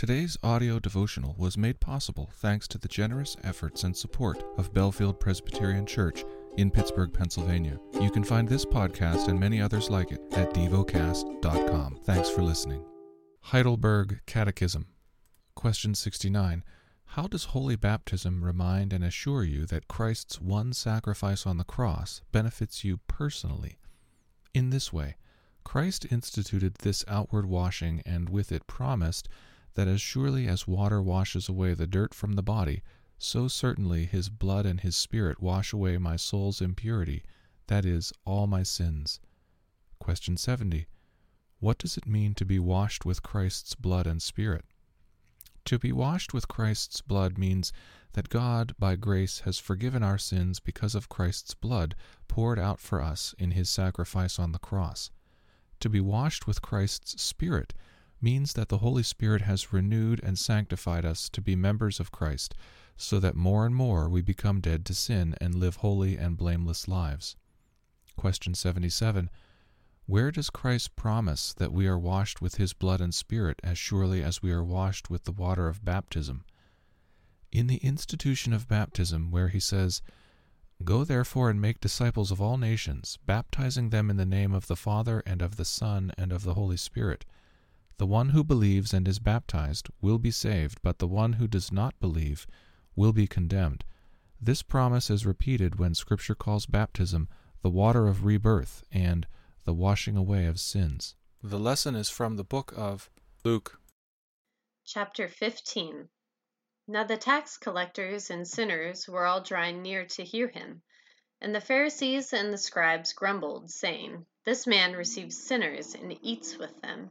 Today's audio devotional was made possible thanks to the generous efforts and support of Bellefield Presbyterian Church in Pittsburgh, Pennsylvania. You can find this podcast and many others like it at devocast.com. Thanks for listening. Heidelberg Catechism. Question 69. How does holy baptism remind and assure you that Christ's one sacrifice on the cross benefits you personally? In this way, Christ instituted this outward washing and with it promised that as surely as water washes away the dirt from the body, so certainly his blood and his spirit wash away my soul's impurity, that is, all my sins. Question 70. What does it mean to be washed with Christ's blood and spirit? To be washed with Christ's blood means that God, by grace, has forgiven our sins because of Christ's blood poured out for us in his sacrifice on the cross. To be washed with Christ's Spirit means that the Holy Spirit has renewed and sanctified us to be members of Christ, so that more and more we become dead to sin and live holy and blameless lives. Question 77. Where does Christ promise that we are washed with his blood and spirit as surely as we are washed with the water of baptism? In the institution of baptism, where he says, Go therefore and make disciples of all nations, baptizing them in the name of the Father and of the Son and of the Holy Spirit the one who believes and is baptized will be saved, but the one who does not believe will be condemned. This promise is repeated when Scripture calls baptism the water of rebirth and the washing away of sins. The lesson is from the book of Luke. Chapter 15 Now the tax collectors and sinners were all drawing near to hear him. And the Pharisees and the scribes grumbled, saying, This man receives sinners and eats with them.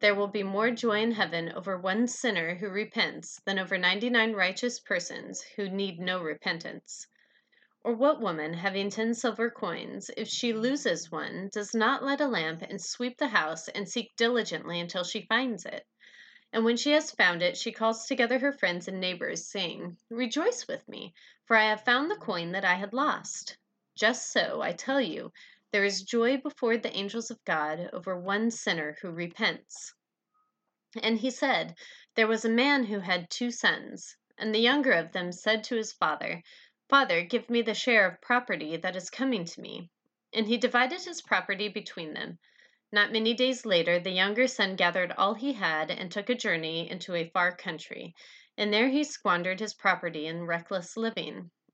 there will be more joy in heaven over one sinner who repents than over 99 righteous persons who need no repentance. Or what woman, having ten silver coins, if she loses one, does not light a lamp and sweep the house and seek diligently until she finds it? And when she has found it, she calls together her friends and neighbors, saying, Rejoice with me, for I have found the coin that I had lost. Just so, I tell you, there is joy before the angels of God over one sinner who repents. And he said, There was a man who had two sons, and the younger of them said to his father, Father, give me the share of property that is coming to me. And he divided his property between them. Not many days later, the younger son gathered all he had and took a journey into a far country, and there he squandered his property in reckless living.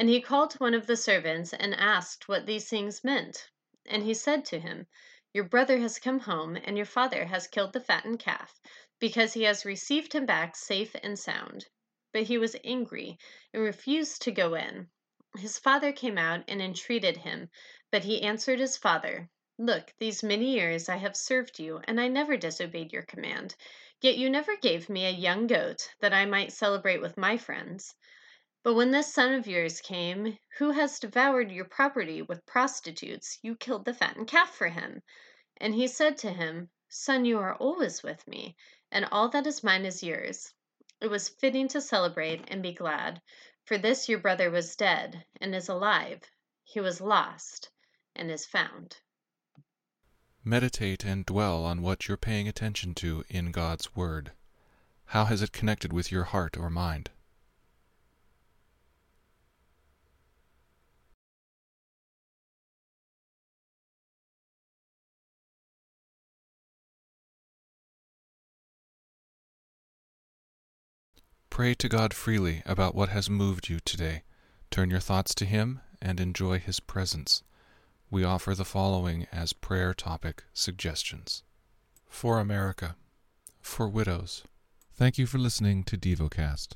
And he called one of the servants and asked what these things meant. And he said to him, Your brother has come home, and your father has killed the fattened calf, because he has received him back safe and sound. But he was angry and refused to go in. His father came out and entreated him, but he answered his father, Look, these many years I have served you, and I never disobeyed your command. Yet you never gave me a young goat, that I might celebrate with my friends. But when this son of yours came, who has devoured your property with prostitutes, you killed the fattened calf for him. And he said to him, Son, you are always with me, and all that is mine is yours. It was fitting to celebrate and be glad, for this your brother was dead and is alive. He was lost and is found. Meditate and dwell on what you're paying attention to in God's Word. How has it connected with your heart or mind? Pray to God freely about what has moved you today. Turn your thoughts to Him and enjoy His presence we offer the following as prayer topic suggestions For America, for widows. Thank you for listening to DevoCast.